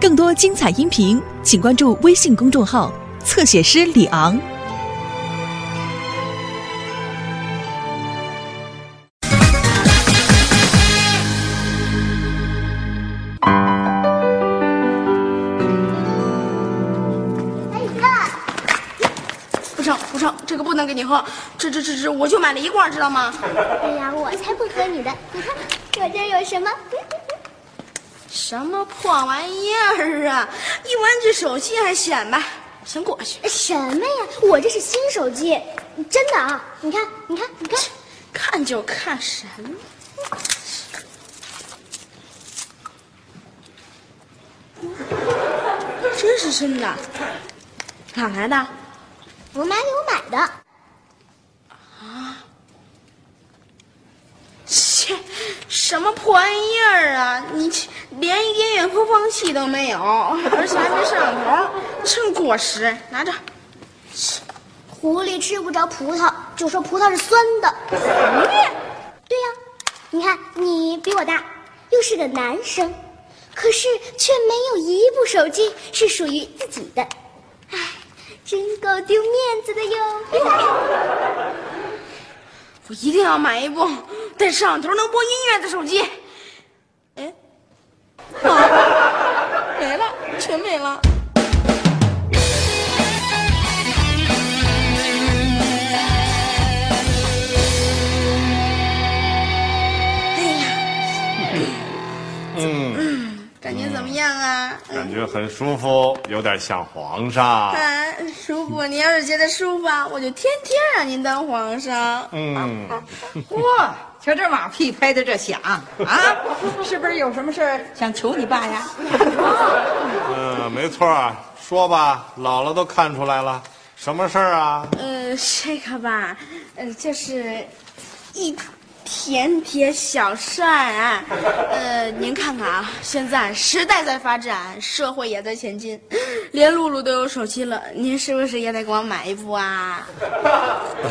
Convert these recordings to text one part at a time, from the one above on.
更多精彩音频，请关注微信公众号“侧写师李昂”。不成不成，这个不能给你喝，这这这这，我就买了一罐，知道吗？哎呀，我才不喝你的！你看我这儿有什么？什么破玩意儿啊！一玩具手机还显摆，先过去。什么呀？我这是新手机，真的啊！你看，你看，你看，看就看什么？真是真的，哪来的？我妈给我买的。啊切，什么破玩意儿啊！你连音乐播放器都没有，而且还没摄像头，真过时！拿着。狐狸吃不着葡萄，就说葡萄是酸的。对呀，你看你比我大，又是个男生，可是却没有一部手机是属于自己的，唉，真够丢面子的哟。我一定要买一部带摄像头能播音乐的手机。没了，全没了。哎呀，嗯，感觉怎么样啊？感觉很舒服，有点像皇上。啊，舒服！您要是觉得舒服啊，我就天天让您当皇上。嗯，哇，瞧这马屁拍的这响啊！是不是有什么事儿想求你爸呀？嗯，没错啊，说吧，姥姥都看出来了，什么事儿啊？呃，这个吧，呃，就是一点点小事儿啊。呃，您看看啊，现在时代在发展，社会也在前进，连露露都有手机了，您是不是也得给我买一部啊？呃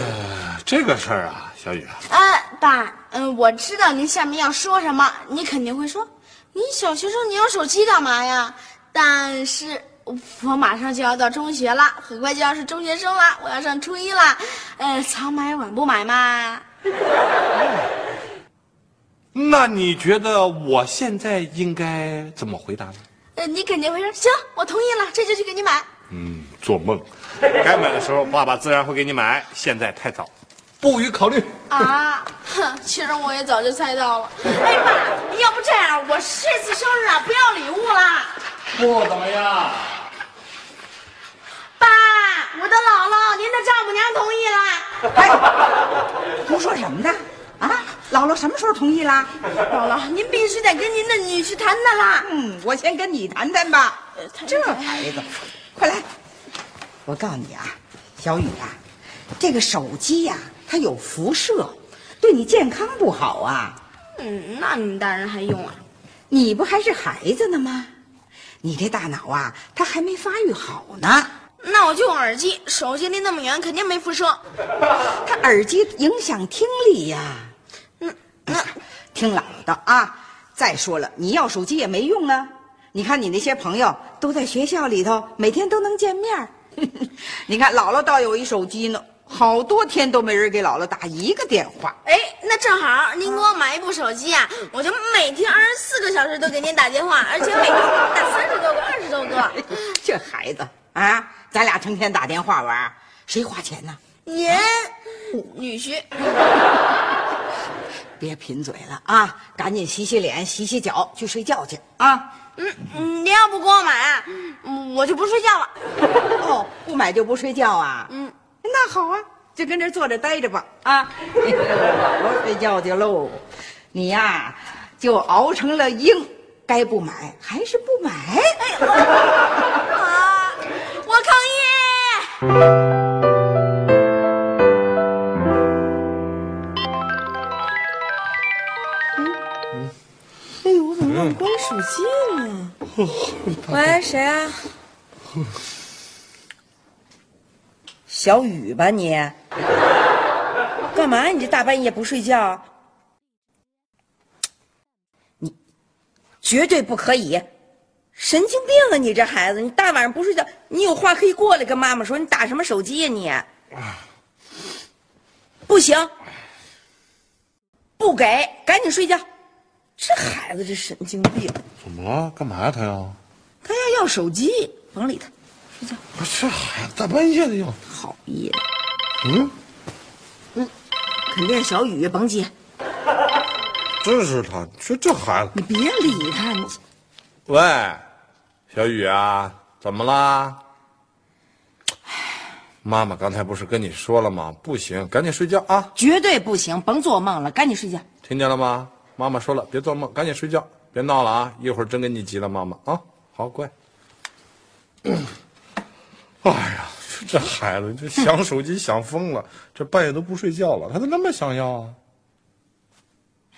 这个事儿啊，小雨，啊，爸，嗯、我知道您下面要说什么，你肯定会说，你小学生你要手机干嘛呀？但是我马上就要到中学了，很快就要是中学生了，我要上初一了，呃，早买晚不买嘛。那你觉得我现在应该怎么回答呢？呃，你肯定会说行，我同意了，这就去给你买。嗯，做梦，该买的时候爸爸自然会给你买，现在太早，不予考虑。啊，哼，其实我也早就猜到了。哎，爸，要不这样，我这次生日啊不要礼物了。不怎么样。爸，我的姥姥，您的丈母娘同意了。哎，胡说什么呢？啊，姥姥什么时候同意啦？姥姥，您必须得跟您的女婿谈谈啦。嗯，我先跟你谈谈吧。谈这孩子，快来！我告诉你啊，小雨啊，这个手机呀、它有辐射，对你健康不好啊。嗯，那你们大人还用啊？你不还是孩子呢吗？你这大脑啊，它还没发育好呢。那我就用耳机，手机离那么远，肯定没辐射。它耳机影响听力呀、嗯，那听姥姥的啊。再说了，你要手机也没用啊。你看你那些朋友都在学校里头，每天都能见面儿 你看姥姥倒有一手机呢，好多天都没人给姥姥打一个电话。哎，那正好，您给我买一部手机啊，我就每天二十四个小时都给您打电话，而且每天打三十多个、二十多个。这孩子啊，咱俩成天打电话玩，谁花钱呢？您女婿，别贫嘴了啊！赶紧洗洗脸、洗洗脚，去睡觉去啊！嗯嗯，您要不给我买我就不睡觉了。哦，不买就不睡觉啊？嗯，那好啊，就跟这儿坐着待着吧啊！我睡觉去喽。你呀、就熬成了鹰，该不买还是不买？啊，我抗议！哎呦，我怎么忘关手机了？喂，谁啊？小雨吧你？干嘛？你这大半夜不睡觉？你绝对不可以！神经病啊！你这孩子，你大晚上不睡觉，你有话可以过来跟妈妈说。你打什么手机呀、你？不行，不给，赶紧睡觉。这孩子这神经病，怎么了？干嘛呀他呀？他要要手机，甭理他，睡觉。不是这孩子大半夜的要。讨厌，嗯，肯定是小雨，甭接，真是他。你说这孩子。你别理他。你喂，小雨啊，怎么啦？妈妈刚才不是跟你说了吗？不行，赶紧睡觉啊！绝对不行，甭做梦了，赶紧睡觉。听见了吗？妈妈说了，别做梦，赶紧睡觉，别闹了啊！一会儿真跟你急了，妈妈啊！好，乖。哎呀，这孩子这想手机想疯了，这半夜都不睡觉了，他咋那么想要啊？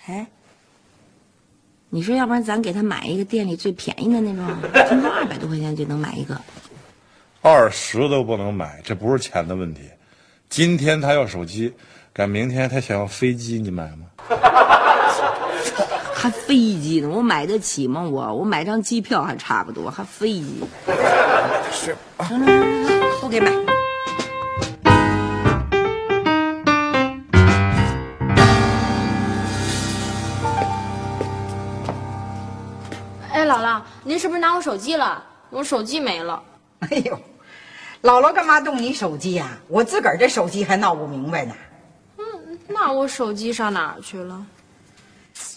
哎，你说要不然咱给他买一个店里最便宜的那种，听说二百多块钱就能买一个。二十都不能买，这不是钱的问题。今天他要手机，赶明天他想要飞机，你买吗？还飞机呢？我买得起吗？我我买张机票还差不多，还飞机？是啊。行了行了行，不给买。哎，姥姥，您是不是拿我手机了？我手机没了。哎呦，姥姥干嘛动你手机呀、我自个儿这手机还闹不明白呢。嗯那我手机上哪儿去了？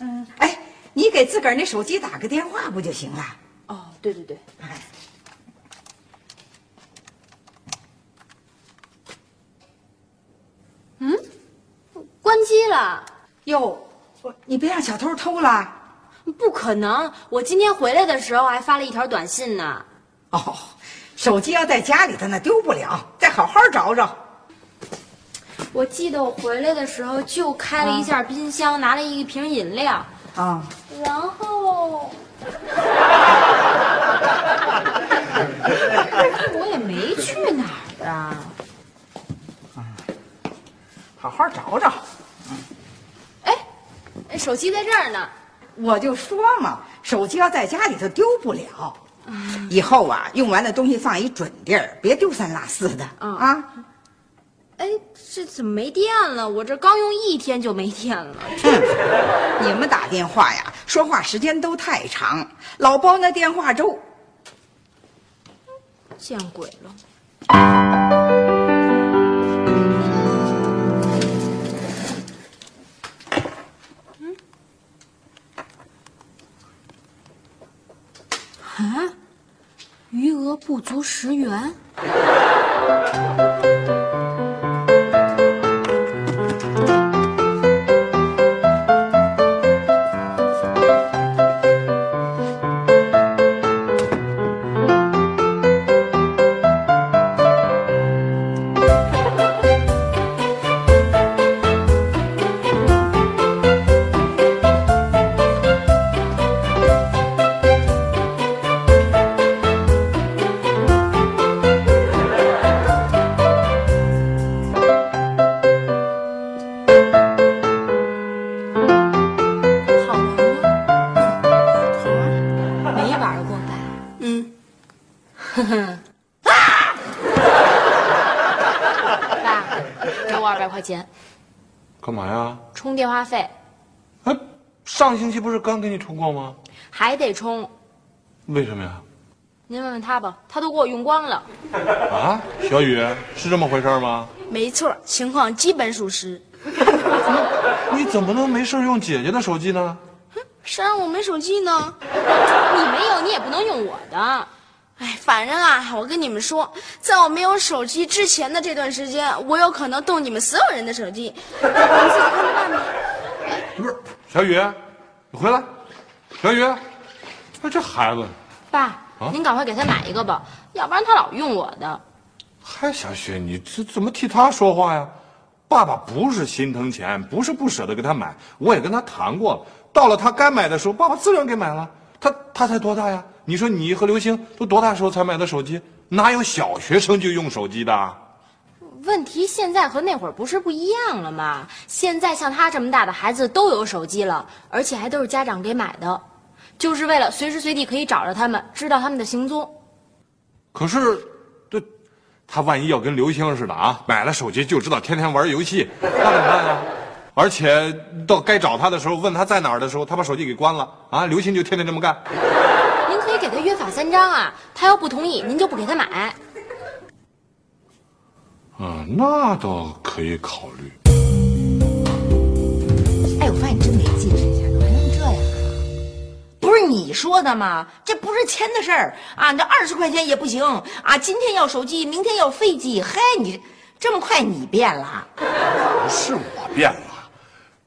嗯，哎，你给自个儿那手机打个电话不就行了？哦，对对对，哎，关机了。哟，我你别让小偷偷了。不可能！我今天回来的时候还发了一条短信呢。哦，手机要在家里头呢丢不了，再好好找找。我记得我回来的时候就开了一下冰箱，拿了一瓶饮料，啊、然后 我也没去哪儿啊。好好找找。哎，手机在这儿呢。我就说嘛，手机要在家里头丢不了。以后啊，用完的东西放一准地儿，别丢三落四的嗯啊。哎，这怎么没电了？我这刚用一天就没电了。嗯，你们打电话呀，说话时间都太长，老包那电话粥。见鬼了！嗯，啊，余额不足十元。上星期不是刚给你充过吗？还得充。为什么呀？您问问他吧，他都给我用光了。啊，小雨是这么回事吗？没错，情况基本属实。你怎么能没事用姐姐的手机呢？谁让我没手机呢？你没有，你也不能用我的。哎，反正啊，我跟你们说，在我没有手机之前的这段时间，我有可能动你们所有人的手机。你们自己看着办吧。不是，小雨，你回来，小雨，哎，这孩子爸，您赶快给他买一个吧，要不然他老用我的。嗨，小雪，你这怎么替他说话呀？爸爸不是心疼钱，不是不舍得给他买，我也跟他谈过了。到了他该买的时候，爸爸自然给买了。他他才多大呀？你说你和刘星都多大时候才买的手机？哪有小学生就用手机的？问题现在和那会儿不是不一样了吗？现在像他这么大的孩子都有手机了，而且还都是家长给买的。就是为了随时随地可以找着他们，知道他们的行踪。可是，这他万一要跟刘星似的啊，买了手机就知道天天玩游戏，那怎么办呀？而且到该找他的时候，问他在哪儿的时候，他把手机给关了啊！刘星就天天这么干。您可以给他约法三章啊，他要不同意，您就不给他买。嗯，那倒可以考虑。哎，我发现你真没劲，这下怎么还能这样啊？不是你说的吗？这不是钱的事儿啊！你这二十块钱也不行啊！今天要手机，明天要飞机，嗨，你这么快你变了？不是我变了，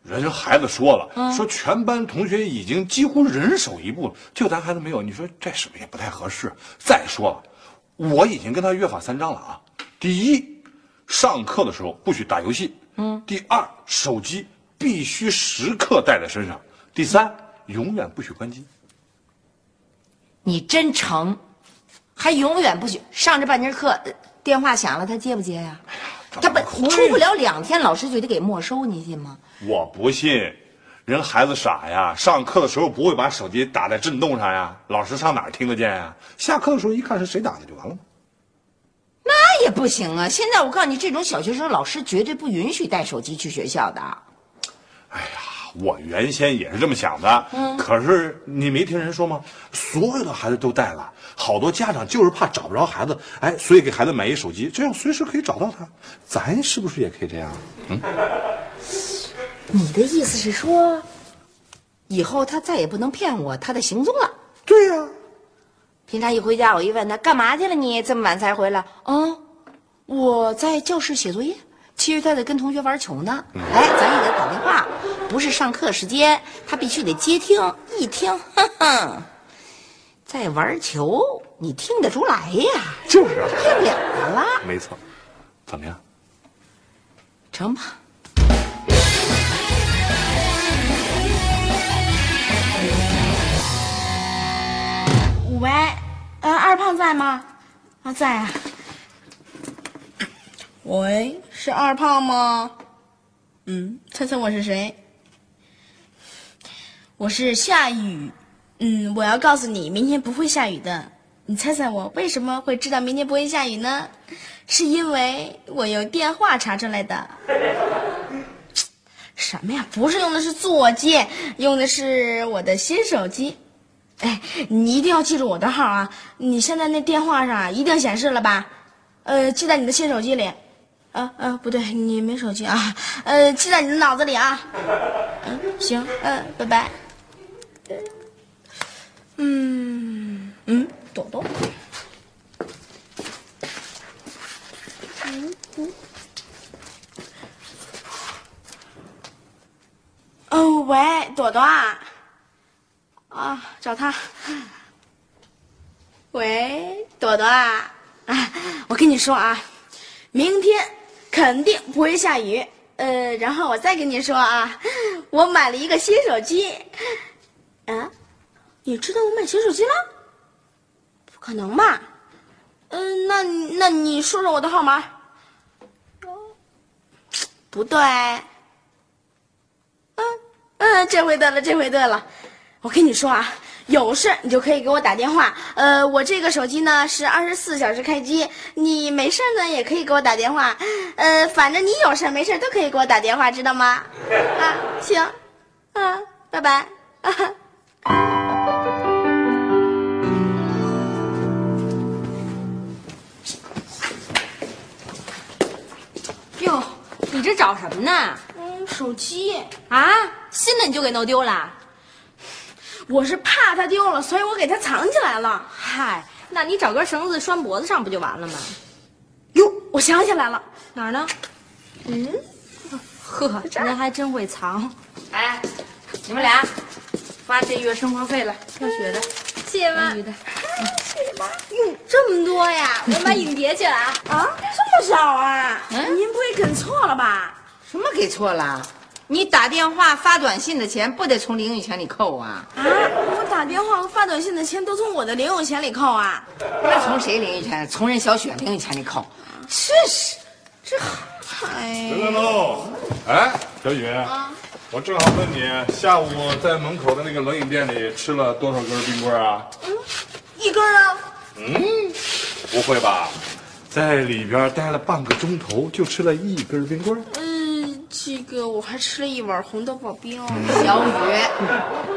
人家孩子说了，说全班同学已经几乎人手一部了，就咱孩子没有。你说这是不是也不太合适？再说了，我已经跟他约法三章了啊。第一，上课的时候不许打游戏。嗯。第二，手机必须时刻带在身上。第三，永远不许关机。你真成，还永远不许上这半节课，呃电话响了他接不接呀、他不出不了两天，老师就得给没收，你信吗？我不信，人孩子傻呀，上课的时候不会把手机打在震动上呀，老师上哪儿听得见呀？下课的时候一看是谁打的就完了吗？那也不行啊！现在我告诉你，这种小学生老师绝对不允许带手机去学校的。哎呀，我原先也是这么想的，可是你没听人说吗？所有的孩子都带了，好多家长就是怕找不着孩子，哎，所以给孩子买一手机，这样随时可以找到他。咱是不是也可以这样？嗯你的意思是说，以后他再也不能骗我他的行踪了？对呀、平常一回家，我一问他干嘛去了你，这么晚才回来？嗯，我在教室写作业。其实他在跟同学玩球呢。哎，咱也给他打电话，不是上课时间，他必须得接听。一听，哼哼，在玩球，你听得出来呀？就是啊，骗不了他了，没错。怎么样？成吧？喂，呃，二胖在吗？啊，在啊。喂，是二胖吗？嗯，猜猜我是谁？我是夏雨。嗯，我要告诉你，明天不会下雨的。你猜猜我为什么会知道明天不会下雨呢？是因为我用电话查出来的。什么呀？不是用的是座机，用的是我的新手机。哎，你一定要记住我的号啊！你现在那电话上一定显示了吧？呃，记在你的新手机里。呃呃，不对，你没手机啊。呃，记在你的脑子里啊。嗯，行，嗯、拜拜。嗯嗯，朵朵。嗯嗯哦，喂，朵朵啊。啊，找他。喂，朵朵啊，啊，我跟你说啊，明天肯定不会下雨。呃，然后我再跟你说啊，我买了一个新手机。啊，你知道我买新手机了？不可能吧？嗯、那那你说说我的号码。不对。嗯嗯，这回对了，这回对了。我跟你说啊，有事你就可以给我打电话。呃，我这个手机呢是二十四小时开机，你没事呢也可以给我打电话。呃，反正你有事没事都可以给我打电话，知道吗？啊，行，啊，拜拜。啊。哟，你这找什么呢？嗯，手机，啊，新的你就给弄丢了？我是怕它丢了，所以我给它藏起来了。嗨，那你找根绳子拴脖子上不就完了吗？哟，我想起来了，哪儿呢？嗯，呵，您还真会藏。哎，你们俩发这月生活费了，跳雪的，谢谢妈。女的。哟，这么多呀！我买影碟去了啊。啊，这么少啊？嗯您不会给错了吧？什么给错了？你打电话发短信的钱不得从零用钱里扣啊？啊，我打电话和发短信的钱都从我的零用钱里扣啊。那从谁零用钱？从人小雪零用钱里扣。真是，这哎，来喽！哎，小雨，我正好问你，下午在门口的那个冷饮店里吃了多少根冰棍啊？嗯一根啊，嗯，不会吧？在里边待了半个钟头，就吃了一根冰棍？嗯，这个我还吃了一碗红豆刨冰。小雨，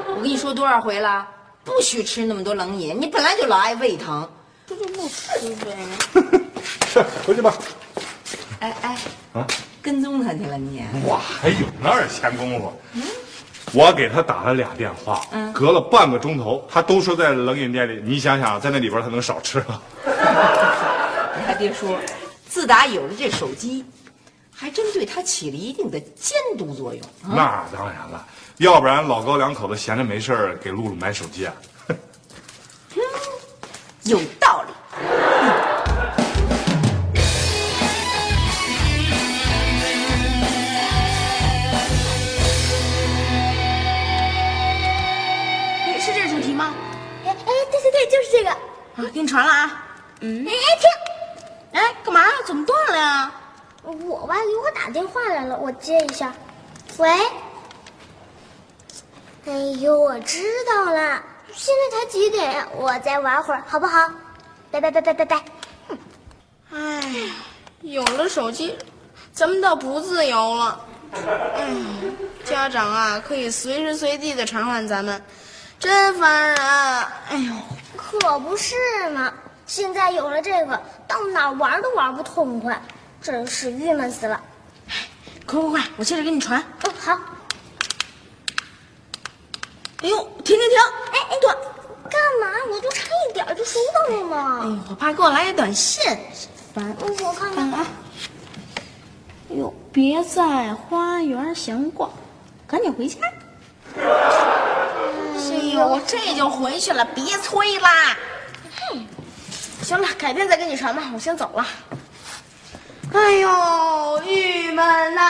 我跟你说多少回了，不许吃那么多冷饮，你本来就老爱胃疼。这就不吃呗。是，回去吧。哎哎，啊，跟踪他去了你？我还有那儿闲工夫。我给他打了俩电话，隔了半个钟头，他都说在冷饮店里。你想想，在那里边他能少吃了？你 还别说，自打有了这手机，还真对他起了一定的监督作用。那当然了，要不然老高两口子闲着没事儿给露露买手机啊？有道理。是这主题吗？哎哎，对对对，就是这个。啊，给你传了啊。嗯。哎哎，停！我吧，给我打电话来了，我接一下。喂。哎呦，我知道了，现在才几点呀？我再玩会儿，好不好？拜拜拜拜拜拜。哎，有了手机，咱们倒不自由了。哎，家长啊，可以随时随地的传唤咱们，真烦人。哎呦，可不是嘛！现在有了这个，到哪玩都玩不痛快，真是郁闷死了。快快快，我接着给你传。嗯，好。哎呦，停停停！哎哎，断！干嘛？我就差一点就收到了嘛。哎呦，我怕给我来一短信，烦。我看看啊。哎呦，别在花园闲逛，赶紧回家。哎呦，我这就回去了，别催啦。嗯，行了，改天再给你传吧，我先走了。哎呦，郁闷呐！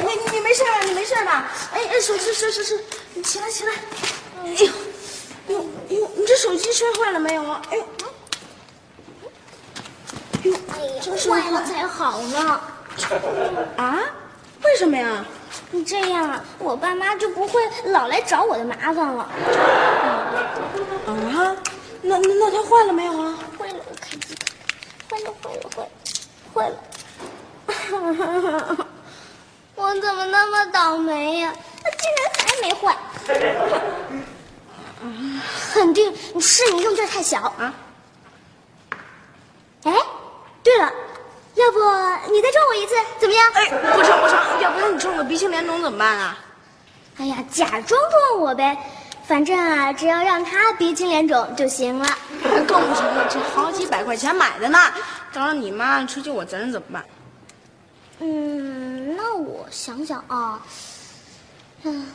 你你没事吧？你没事吧？哎哎，手机是是是，你起来起来。哎呦，哎呦哎呦，你这手机摔坏了没有啊？哎呦，哟，哎呀，坏了才好呢。啊？为什么呀？你这样，我爸妈就不会老来找我的麻烦了。啊？那那那它坏了没有啊？坏了，我看看，坏了坏了坏了，坏了。我怎么那么倒霉呀？它竟然还没坏。肯定是你用劲太小啊！哎，对了，要不你再撞我一次，怎么样？哎，不成不成，要不然你撞个鼻青脸肿怎么办啊？哎呀，假装撞我呗，反正啊，只要让他鼻青脸肿就行了。更不成了，这好几百块钱买的呢，到时候你妈追究我责任怎么办？嗯，那我想想啊，嗯，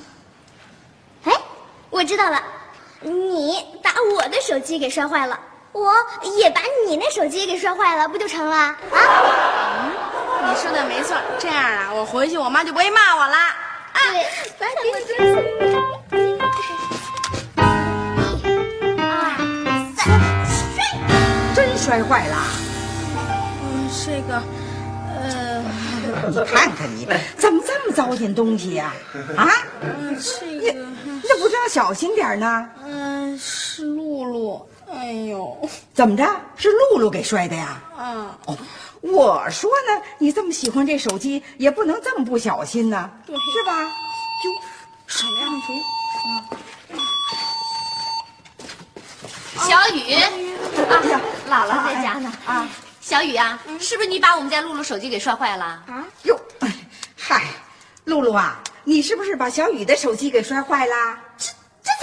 哎，我知道了，你把我的手机给摔坏了，我也把你那手机给摔坏了，不就成了啊？你说的没错，这样啊，我回去我妈就不会骂我了。啊，对，来给你一、二、三，摔！真摔坏了。嗯，这个，呃，你看看你，怎么这么糟践东西呀、啊？嗯，这个，你怎么不知道小心点呢？嗯，是露露。哎呦，怎么着？是露露给摔的呀？啊，哦，我说呢，你这么喜欢这手机，也不能这么不小心呢，对是吧？哟，什么样的小雨，啊呀，姥姥在家呢。啊，小雨啊，是不是你把我们家露露手机给摔坏了？啊哟，哎嗨，露露啊，你是不是把小雨的手机给摔坏啦？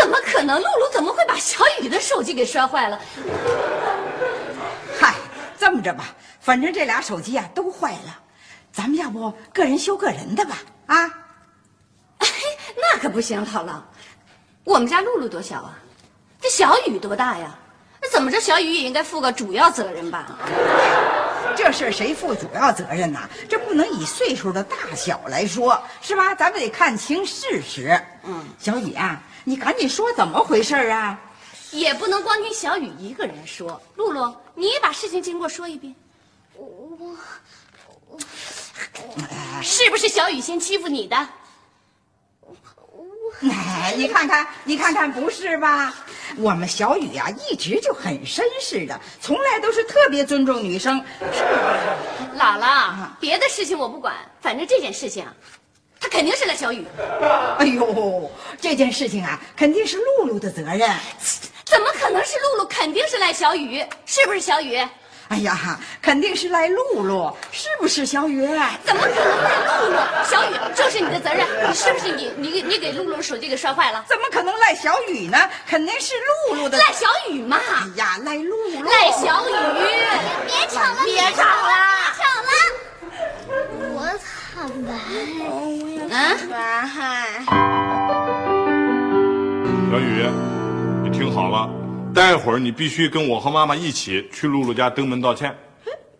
怎么可能？露露怎么会把小雨的手机给摔坏了？嗨，这么着吧，反正这俩手机啊都坏了，咱们要不个人修个人的吧？啊，哎，那可不行，姥姥，我们家露露多小啊，这小雨多大呀？那怎么着，小雨也应该负个主要责任吧？这事儿谁负主要责任呐？这不能以岁数的大小来说，是吧？咱们得看清事实。嗯，小雨啊，你赶紧说怎么回事啊？也不能光听小雨一个人说。露露，你也把事情经过说一遍。我，我是不是小雨先欺负你的？哎，你看看，你看看，不是吧？我们小雨呀、一直就很绅士的，从来都是特别尊重女生。是姥姥，别的事情我不管，反正这件事情，他肯定是赖小雨。哎呦，这件事情啊，肯定是露露的责任。怎么可能是露露？肯定是赖小雨，是不是小雨？哎呀，肯定是赖露露，是不是小雨？怎么可能赖露露？小雨，这是你的责任，你是不是你你你给露露手机给摔坏了？怎么可能赖小雨呢？肯定是露露的。赖小雨嘛？哎呀，赖露露。赖小雨，别吵了，别吵了，别吵了。我坦白，我也嗯是吧，嗨。小雨，你听好了，待会儿你必须跟我和妈妈一起去露露家登门道歉。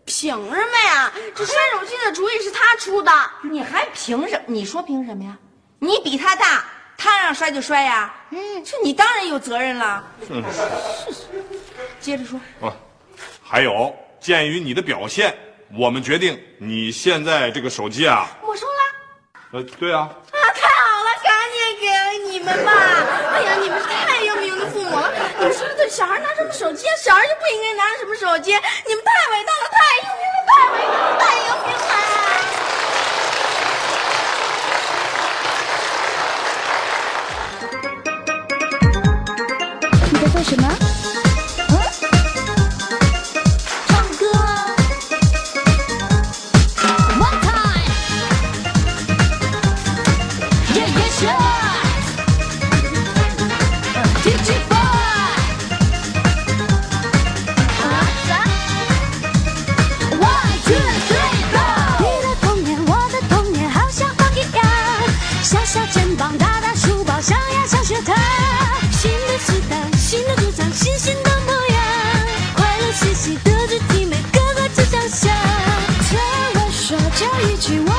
凭什么呀？这摔手机的主意是他出的。你还凭什？你说凭什么呀？你比他大，他让摔就摔呀。嗯，这你当然有责任了。嗯，接着说。啊，还有，鉴于你的表现，我们决定你现在这个手机啊，我收了。呃，对啊，啊，太好了，赶紧给你们吧！哎呀，你们是太英明的父母了。你们说这小孩拿什么手机啊？小孩就不应该拿什么手机。你们太伟大了，太英明了，太伟大了，太英明了。你在做什么？小肩膀，大大书包，上呀上学堂。新的时代，新的主张，新新的模样，快乐学习，德智体美，个个志向想。听我说这一句，我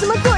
我